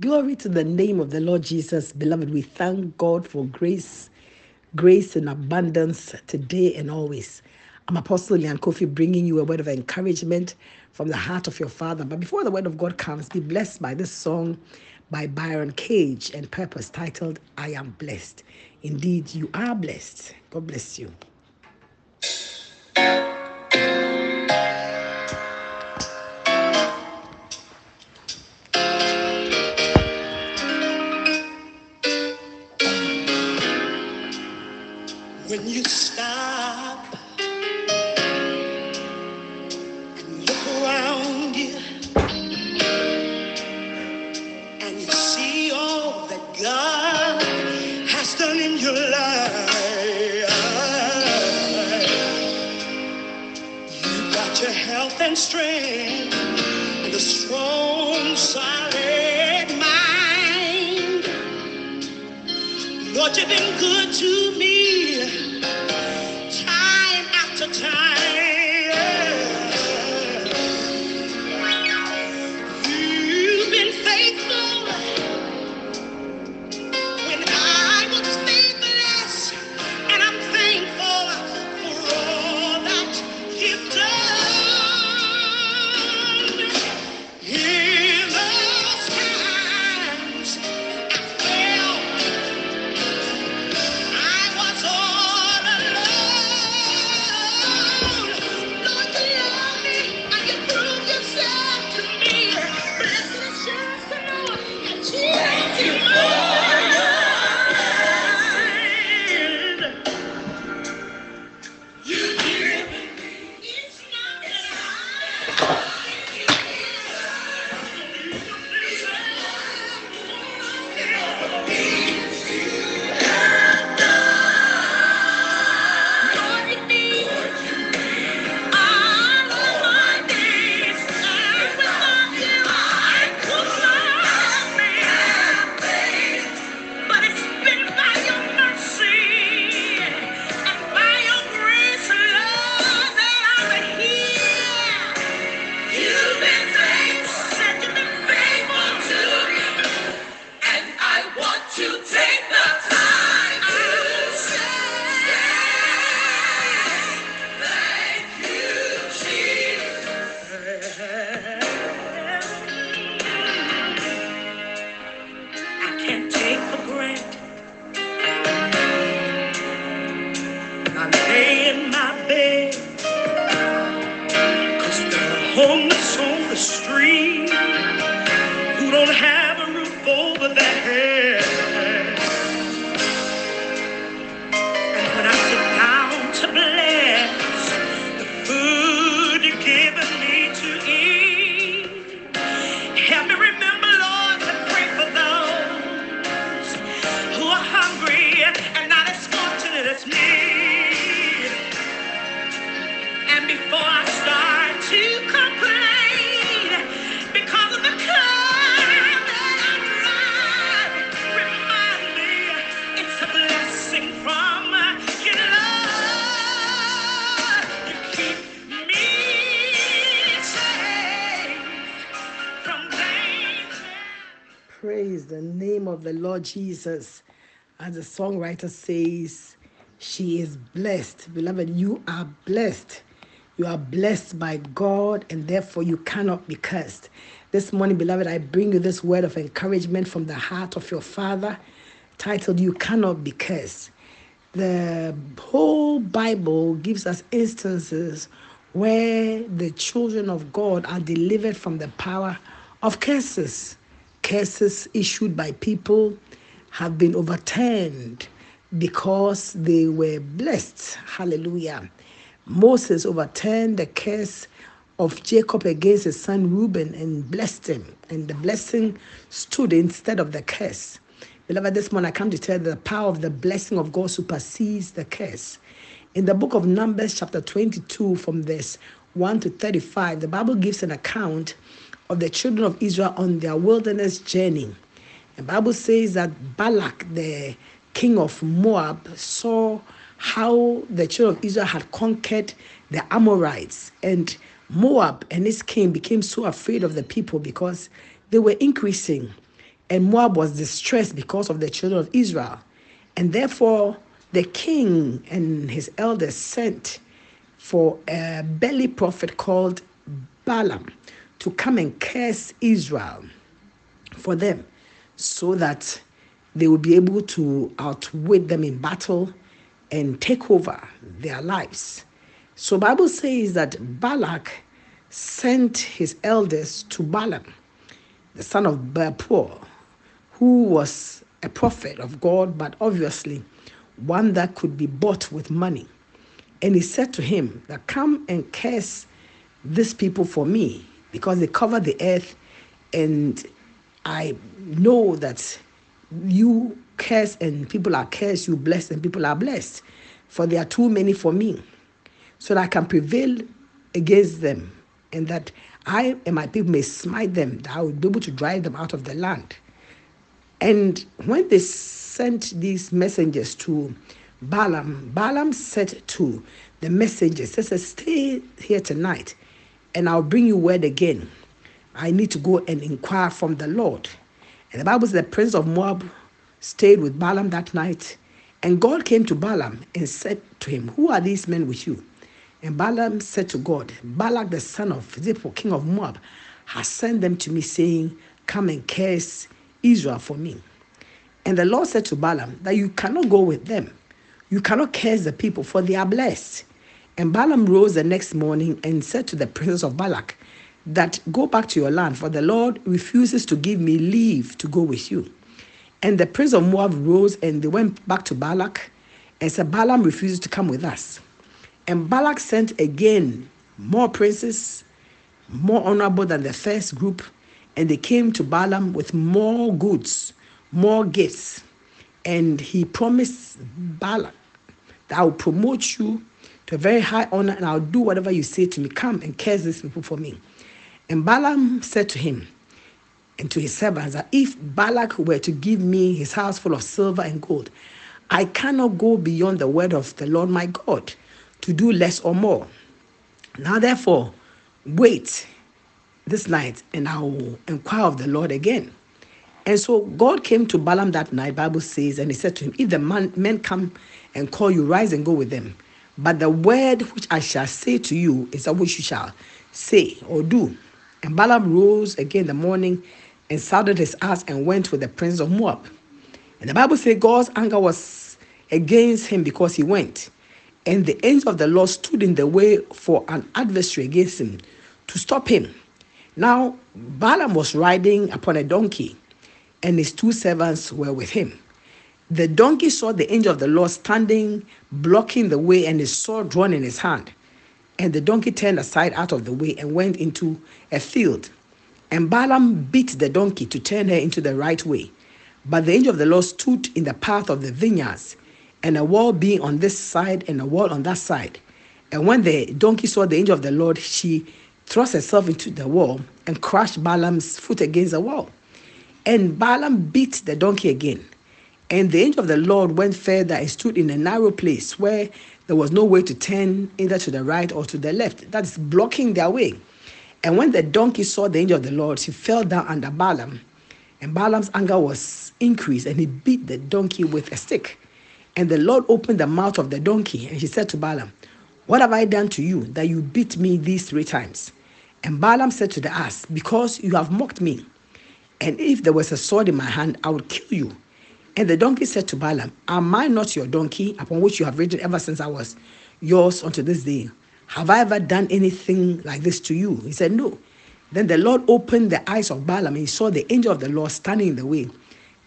Glory to the name of the Lord Jesus. Beloved, we thank God for grace, grace in abundance today and always. I'm Apostle Lyanne Koffi bringing you a word of encouragement from the heart of your Father. But before the word of God comes, be blessed by this song by Byron Cage and Purpose titled, I Am Blessed. Indeed, you are blessed. God bless you. And strength and a strong, solid mind. Lord, you've been good to me. Homeless on the street who don't have a roof over their head. Praise the name of the Lord Jesus. As the songwriter says, she is blessed. Beloved, you are blessed. You are blessed by God, and therefore you cannot be cursed. This morning, beloved, I bring you this word of encouragement from the heart of your Father, titled You Cannot Be Cursed. The whole Bible gives us instances where the children of God are delivered from the power of curses. Curses issued by people have been overturned because they were blessed. Hallelujah. Moses overturned the curse of Jacob against his son Reuben and blessed him, and the blessing stood instead of the curse. Beloved, this morning I come to tell you the power of the blessing of God supersedes the curse. In the book of Numbers, chapter 22, from verse 1 to 35, the Bible gives an account of the children of Israel on their wilderness journey. The Bible says that Balak, the king of Moab, saw how the children of Israel had conquered the Amorites, and Moab and his king became so afraid of the people because they were increasing. and Moab was distressed because of the children of Israel. And therefore, the king and his elders sent for a belly prophet called Balaam to come and curse Israel for them so that they will be able to outwit them in battle and take over their lives. So Bible says that Balak sent his elders to Balaam, the son of Beor, who was a prophet of God, but obviously one that could be bought with money. And he said to him that come and curse these people for me because they cover the earth and I know that you curse and people are cursed, you bless and people are blessed. For there are too many for me. So that I can prevail against them and that I and my people may smite them, that I will be able to drive them out of the land. And when they sent these messengers to Balaam, Balaam said to the messengers, says, Stay here tonight, and I'll bring you word again. I need to go and inquire from the Lord. And the Bible says the prince of Moab stayed with Balaam that night. And God came to Balaam and said to him, Who are these men with you? And Balaam said to God, Balak the son of Zippor, king of Moab, has sent them to me, saying, Come and curse Israel for me. And the Lord said to Balaam that you cannot go with them. You cannot curse the people, for they are blessed. And Balaam rose the next morning and said to the princes of Balak, that go back to your land, for the Lord refuses to give me leave to go with you. And the prince of Moab rose and they went back to Balak and said, Balaam refuses to come with us. And Balak sent again more princes, more honorable than the first group, and they came to Balaam with more goods, more gifts. And he promised Balak that I will promote you a very high honor and I'll do whatever you say to me. Come and curse these people for me. And Balaam said to him and to his servants that if Balak were to give me his house full of silver and gold, I cannot go beyond the word of the Lord my God to do less or more. Now, therefore, wait this night and I will inquire of the Lord again. And so God came to Balaam that night, Bible says, and he said to him, If the man, men come and call you, rise and go with them. But the word which I shall say to you is that which you shall say or do. And Balaam rose again in the morning and saddled his ass and went with the prince of Moab. And the Bible says God's anger was against him because he went. And the angel of the Lord stood in the way for an adversary against him to stop him. Now, Balaam was riding upon a donkey, and his two servants were with him. The donkey saw the angel of the Lord standing, blocking the way, and his sword drawn in his hand. And the donkey turned aside out of the way and went into a field. And Balaam beat the donkey to turn her into the right way. But the angel of the Lord stood in the path of the vineyards, and a wall being on this side and a wall on that side. And when the donkey saw the angel of the Lord, she thrust herself into the wall and crushed Balaam's foot against the wall. And Balaam beat the donkey again. And the angel of the Lord went further and stood in a narrow place where there was no way to turn either to the right or to the left. That's blocking their way. And when the donkey saw the angel of the Lord, she fell down under Balaam. And Balaam's anger was increased, and he beat the donkey with a stick. And the Lord opened the mouth of the donkey, and she said to Balaam, What have I done to you that you beat me these three times? And Balaam said to the ass, Because you have mocked me. And if there was a sword in my hand, I would kill you. And the donkey said to Balaam, Am I not your donkey upon which you have ridden ever since I was yours unto this day? Have I ever done anything like this to you? He said, No. Then the Lord opened the eyes of Balaam, and he saw the angel of the Lord standing in the way,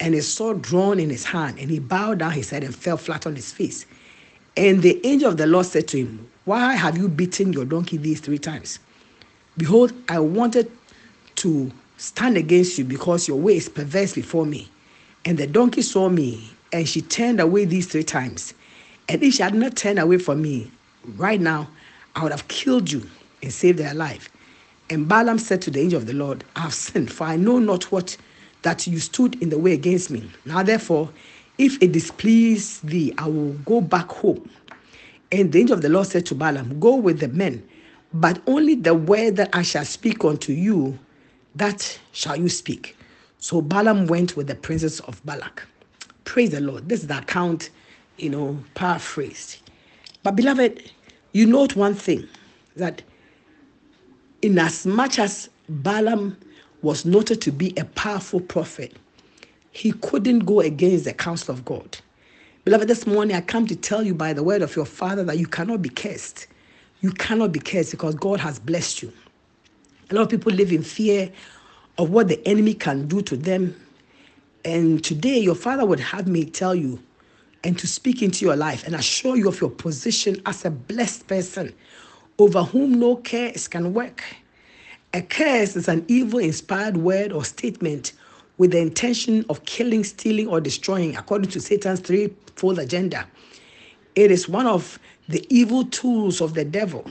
and his sword drawn in his hand, and he bowed down his head and fell flat on his face. And the angel of the Lord said to him, Why have you beaten your donkey these three times? Behold, I wanted to stand against you because your way is perverse before me. And the donkey saw me, and she turned away these three times. And if she had not turned away from me, right now, I would have killed you and saved their life. And Balaam said to the angel of the Lord, I have sinned, for I know not what that you stood in the way against me. Now, therefore, if it displease thee, I will go back home. And the angel of the Lord said to Balaam, Go with the men, but only the word that I shall speak unto you, that shall you speak. So Balaam went with the princes of Balak. Praise the Lord. This is the account, you know, paraphrased. But beloved, you note one thing that in as much as Balaam was noted to be a powerful prophet, he couldn't go against the counsel of God. Beloved, this morning I come to tell you by the word of your father that you cannot be cursed. You cannot be cursed because God has blessed you. A lot of people live in fear of what the enemy can do to them. And today, your father would have me tell you and to speak into your life and assure you of your position as a blessed person over whom no curse can work. A curse is an evil inspired word or statement with the intention of killing, stealing, or destroying, according to Satan's threefold agenda. It is one of the evil tools of the devil.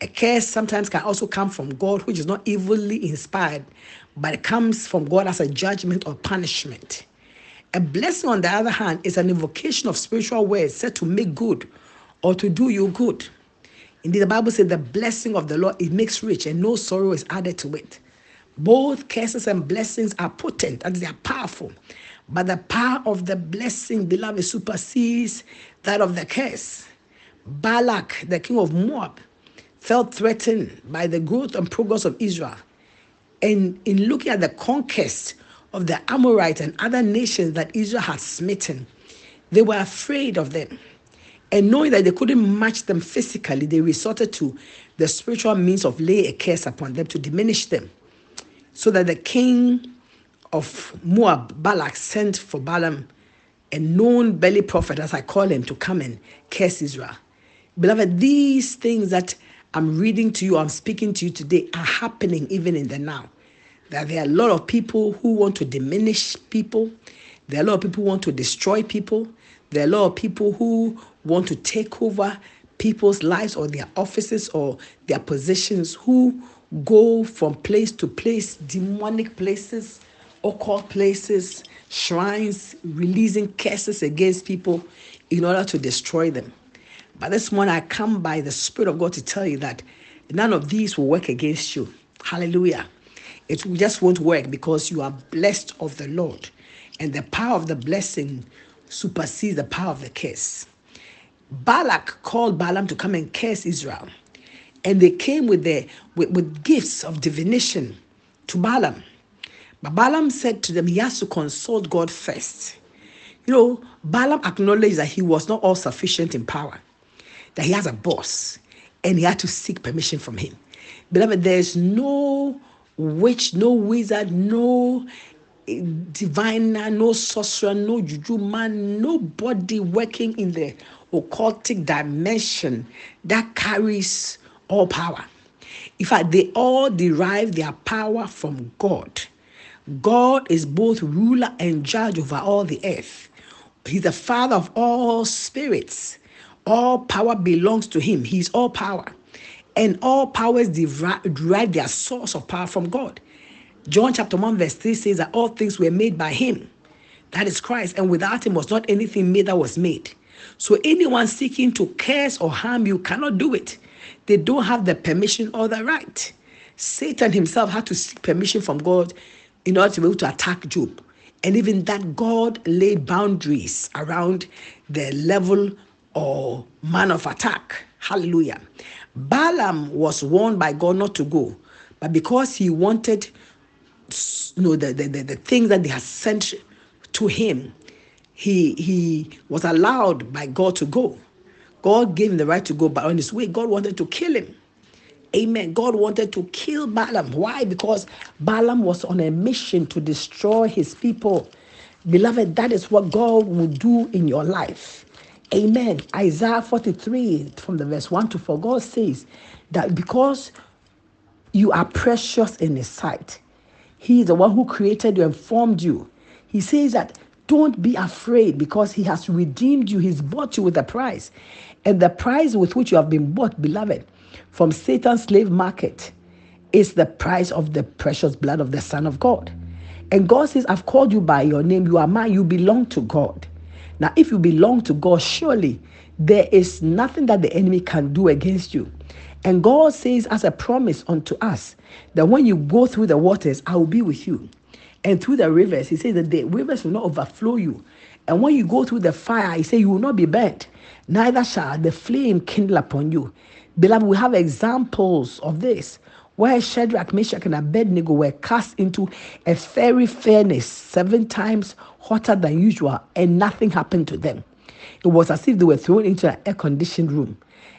A curse sometimes can also come from God, which is not evilly inspired, but it comes from God as a judgment or punishment. A blessing, on the other hand, is an invocation of spiritual words said to make good or to do you good. Indeed, the Bible says the blessing of the Lord it makes rich and no sorrow is added to it. Both curses and blessings are potent and they are powerful. But the power of the blessing, beloved, supersedes that of the curse. Balak, the king of Moab, felt threatened by the growth and progress of Israel. And in looking at the conquest of the Amorites and other nations that Israel had smitten, they were afraid of them. And knowing that they couldn't match them physically, they resorted to the spiritual means of lay a curse upon them to diminish them. So that the king of Moab, Balak, sent for Balaam, a known belly prophet, as I call him, to come and curse Israel. Beloved, these things that I'm reading to you, I'm speaking to you today are happening even in the now. That there are a lot of people who want to diminish people. There are a lot of people who want to destroy people. There are a lot of people who want to take over people's lives or their offices or their positions who go from place to place, demonic places, occult places, shrines, releasing curses against people in order to destroy them. But this morning I come by the Spirit of God to tell you that none of these will work against you. Hallelujah. It just won't work because you are blessed of the Lord. And the power of the blessing supersedes the power of the curse. Balak called Balaam to come and curse Israel. And they came with, their, with, with gifts of divination to Balaam. But Balaam said to them, he has to consult God first. You know, Balaam acknowledged that he was not all sufficient in power that he has a boss and he had to seek permission from him. Beloved, there's no witch, no wizard, no eh, diviner, no sorcerer, no juju man, nobody working in the occultic dimension that carries all power. In fact, they all derive their power from God. God is both ruler and judge over all the earth. He's the father of all spirits. All power belongs to him. He's all power. And all powers derive their source of power from God. John chapter 1, verse 3 says that all things were made by him. That is Christ. And without him was not anything made that was made. So anyone seeking to curse or harm you cannot do it. They don't have the permission or the right. Satan himself had to seek permission from God in order to be able to attack Job. And even that God laid boundaries around the level or man of attack. Hallelujah. Balaam was warned by God not to go, but because he wanted you know, the, the, the, the things that they had sent to him, he, he was allowed by God to go. God gave him the right to go, but on his way, God wanted to kill him. Amen. God wanted to kill Balaam. Why? Because Balaam was on a mission to destroy his people. Beloved, that is what God will do in your life. Amen. Isaiah 43 from the verse 1 to 4, God says that because you are precious in His sight, He is the one who created you and formed you. He says that don't be afraid because He has redeemed you, He's bought you with a price. And the price with which you have been bought, beloved, from Satan's slave market is the price of the precious blood of the Son of God. And God says, I've called you by your name. You are mine. You belong to God. Now, if you belong to God, surely there is nothing that the enemy can do against you. And God says, as a promise unto us, that when you go through the waters, I will be with you. and through the rivers. He says that the rivers will not overflow you. And when you go through the fire, he says, you will not be burnt, neither shall the flame kindle upon you. Beloved, we have examples of this where Shadrach, Meshach, and Abednego were cast into a fiery furnace seven times hotter than usual, and nothing happened to them. It was as if they were thrown into an air conditioned room.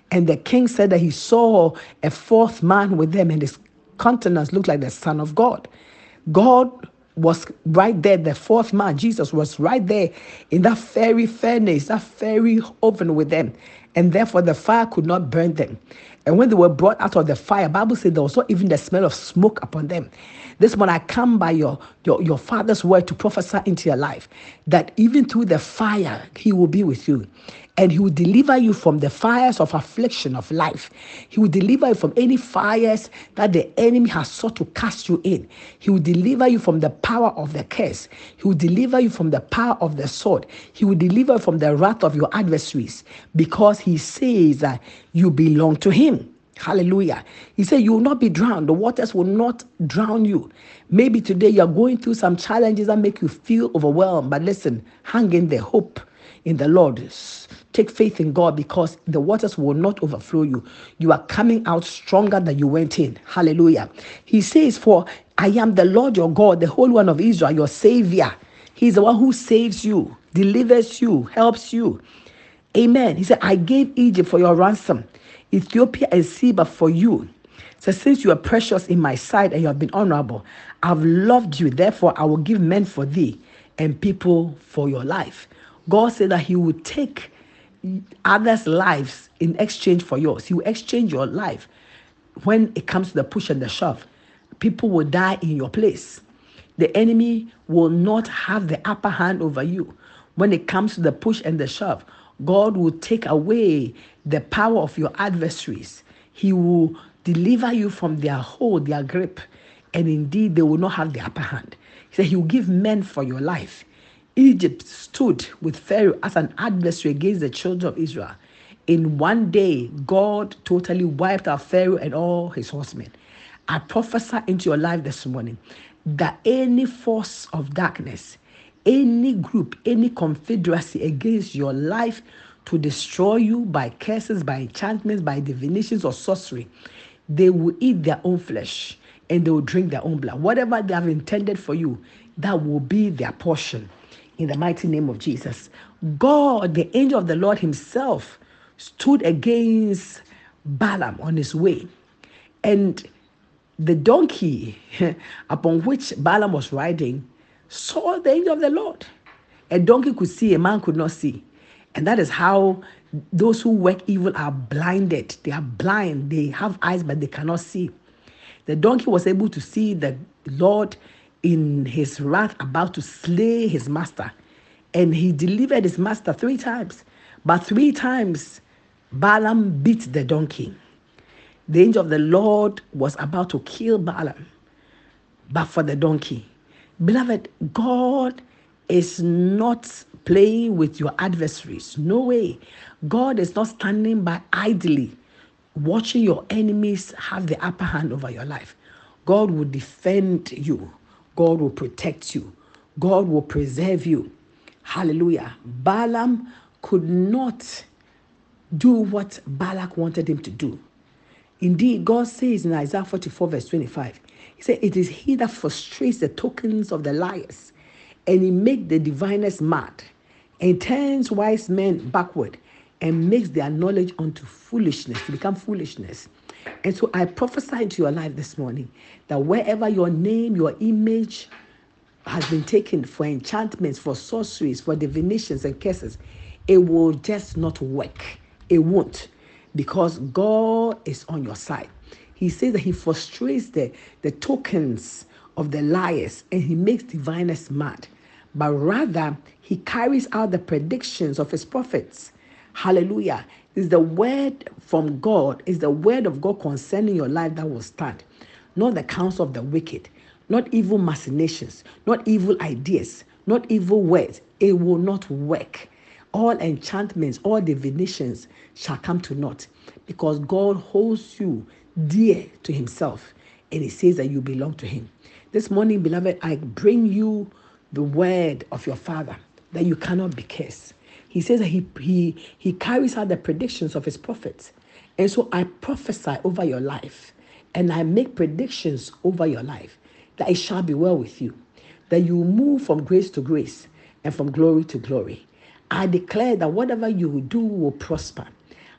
And the king said that he saw a fourth man with them, and his countenance looked like the Son of God. God was right there. The fourth man, Jesus, was right there in that fiery furnace, that fiery oven with them. And therefore, the fire could not burn them. And when they were brought out of the fire, Bible said there was not even the smell of smoke upon them. This one I come by your, your, your father's word to prophesy into your life that even through the fire, he will be with you and he will deliver you from the fires of affliction of life. He will deliver you from any fires that the enemy has sought to cast you in. He will deliver you from the power of the curse. He will deliver you from the power of the sword. He will deliver you from the wrath of your adversaries because he says that you belong to him. Hallelujah. He said, You will not be drowned. The waters will not drown you. Maybe today you're going through some challenges that make you feel overwhelmed. But listen, hang in there. Hope in the Lord. Take faith in God because the waters will not overflow you. You are coming out stronger than you went in. Hallelujah. He says, For I am the Lord your God, the Holy One of Israel, your Savior. He's the one who saves you, delivers you, helps you. Amen. He said, I gave Egypt for your ransom, Ethiopia and Seba for you. So since you are precious in my sight and you have been honorable, I've loved you. Therefore, I will give men for thee and people for your life. God said that He would take others' lives in exchange for yours. He will exchange your life when it comes to the push and the shove. People will die in your place. The enemy will not have the upper hand over you. When it comes to the push and the shove, God will take away the power of your adversaries. He will deliver you from their hold, their grip, and indeed they will not have the upper hand. He said, He will give men for your life. Egypt stood with Pharaoh as an adversary against the children of Israel. In one day, God totally wiped out Pharaoh and all his horsemen. I prophesy into your life this morning that any force of darkness, any group, any confederacy against your life to destroy you by curses, by enchantments, by divinations or sorcery, they will eat their own flesh and they will drink their own blood. Whatever they have intended for you, that will be their portion in the mighty name of Jesus. God, the angel of the Lord himself, stood against Balaam on his way. And the donkey upon which Balaam was riding saw the angel of the Lord. A donkey could see, a man could not see. And that is how those who work evil are blinded. They are blind. They have eyes, but they cannot see. The donkey was able to see the Lord in his wrath about to slay his master. And he delivered his master three times. But three times, Balaam beat the donkey. The angel of the Lord was about to kill Balaam, but for the donkey. Beloved, God is not playing with your adversaries. No way. God is not standing by idly watching your enemies have the upper hand over your life. God will defend you. God will protect you. God will preserve you. Hallelujah. Balaam could not do what Balak wanted him to do. Indeed, God says in Isaiah 44, verse 25, He said, It is He that frustrates the tokens of the liars, and He makes the diviners mad, and turns wise men backward, and makes their knowledge unto foolishness, to become foolishness. And so I prophesy into your life this morning that wherever your name, your image has been taken for enchantments, for sorceries, for divinations and curses, it will just not work. It won't because God is on your side. He says that He frustrates the, the tokens of the liars and He makes diviners mad. But rather, He carries out the predictions of His prophets. Hallelujah is the word from God, is the word of God concerning your life that will stand, not the counsel of the wicked, not evil machinations, not evil ideas, not evil words. It will not work. All enchantments, all divinations shall come to naught because God holds you dear to Himself and He says that you belong to Him. This morning, beloved, I bring you the word of your father that you cannot be cursed. He says that he, he, he carries out the predictions of his prophets. And so I prophesy over your life and I make predictions over your life that it shall be well with you, that you move from grace to grace and from glory to glory. I declare that whatever you do will prosper.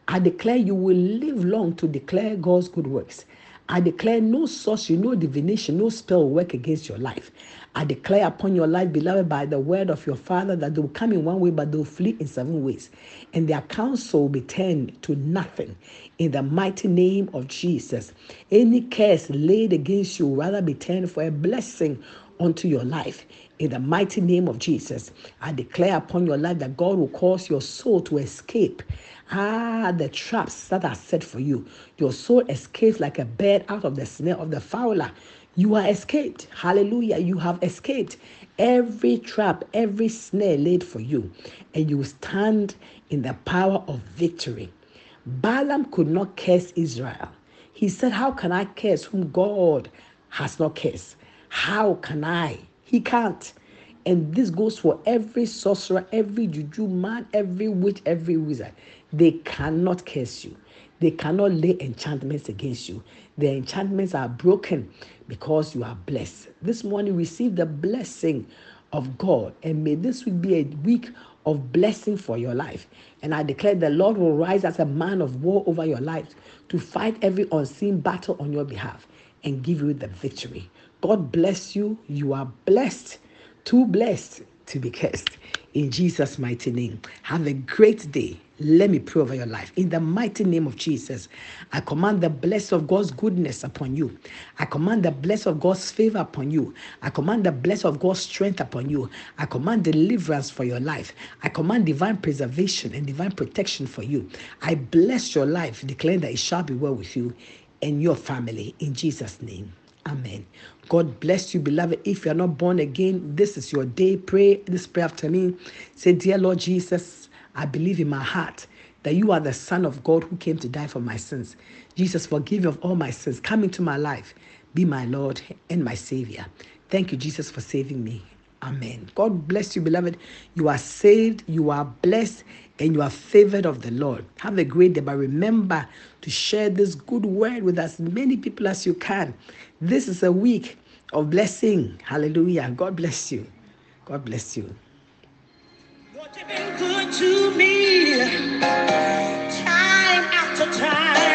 I declare you will live long to declare God's good works. I declare no sorcery, no divination, no spell work against your life. I declare upon your life, beloved, by the word of your Father, that they will come in one way, but they will flee in seven ways. And their counsel will be turned to nothing. In the mighty name of Jesus. Any curse laid against you will rather be turned for a blessing unto your life. In the mighty name of Jesus, I declare upon your life that God will cause your soul to escape. Ah, the traps that are set for you. Your soul escapes like a bird out of the snare of the fowler. You are escaped. Hallelujah. You have escaped every trap, every snare laid for you, and you stand in the power of victory. Balaam could not curse Israel. He said, How can I curse whom God has not cursed? How can I? He can't. And this goes for every sorcerer, every juju man, every witch, every wizard. They cannot curse you. They cannot lay enchantments against you. The enchantments are broken because you are blessed. This morning, receive the blessing of God, and may this week be a week of blessing for your life. And I declare the Lord will rise as a man of war over your life to fight every unseen battle on your behalf and give you the victory. God bless you. You are blessed, too blessed to be cursed. In Jesus' mighty name. Have a great day. Let me pray over your life. In the mighty name of Jesus, I command the blessing of God's goodness upon you. I command the blessing of God's favor upon you. I command the blessing of God's strength upon you. I command deliverance for your life. I command divine preservation and divine protection for you. I bless your life, declaring that it shall be well with you and your family. In Jesus' name. Amen. God bless you, beloved. If you are not born again, this is your day. Pray this prayer after me. Say, Dear Lord Jesus, I believe in my heart that you are the Son of God who came to die for my sins. Jesus, forgive me of all my sins. Come into my life. Be my Lord and my Savior. Thank you, Jesus, for saving me. Amen. God bless you, beloved. You are saved, you are blessed, and you are favored of the Lord. Have a great day, but remember to share this good word with as many people as you can. This is a week of blessing. Hallelujah. God bless you. God bless you. You've been good to me time after time.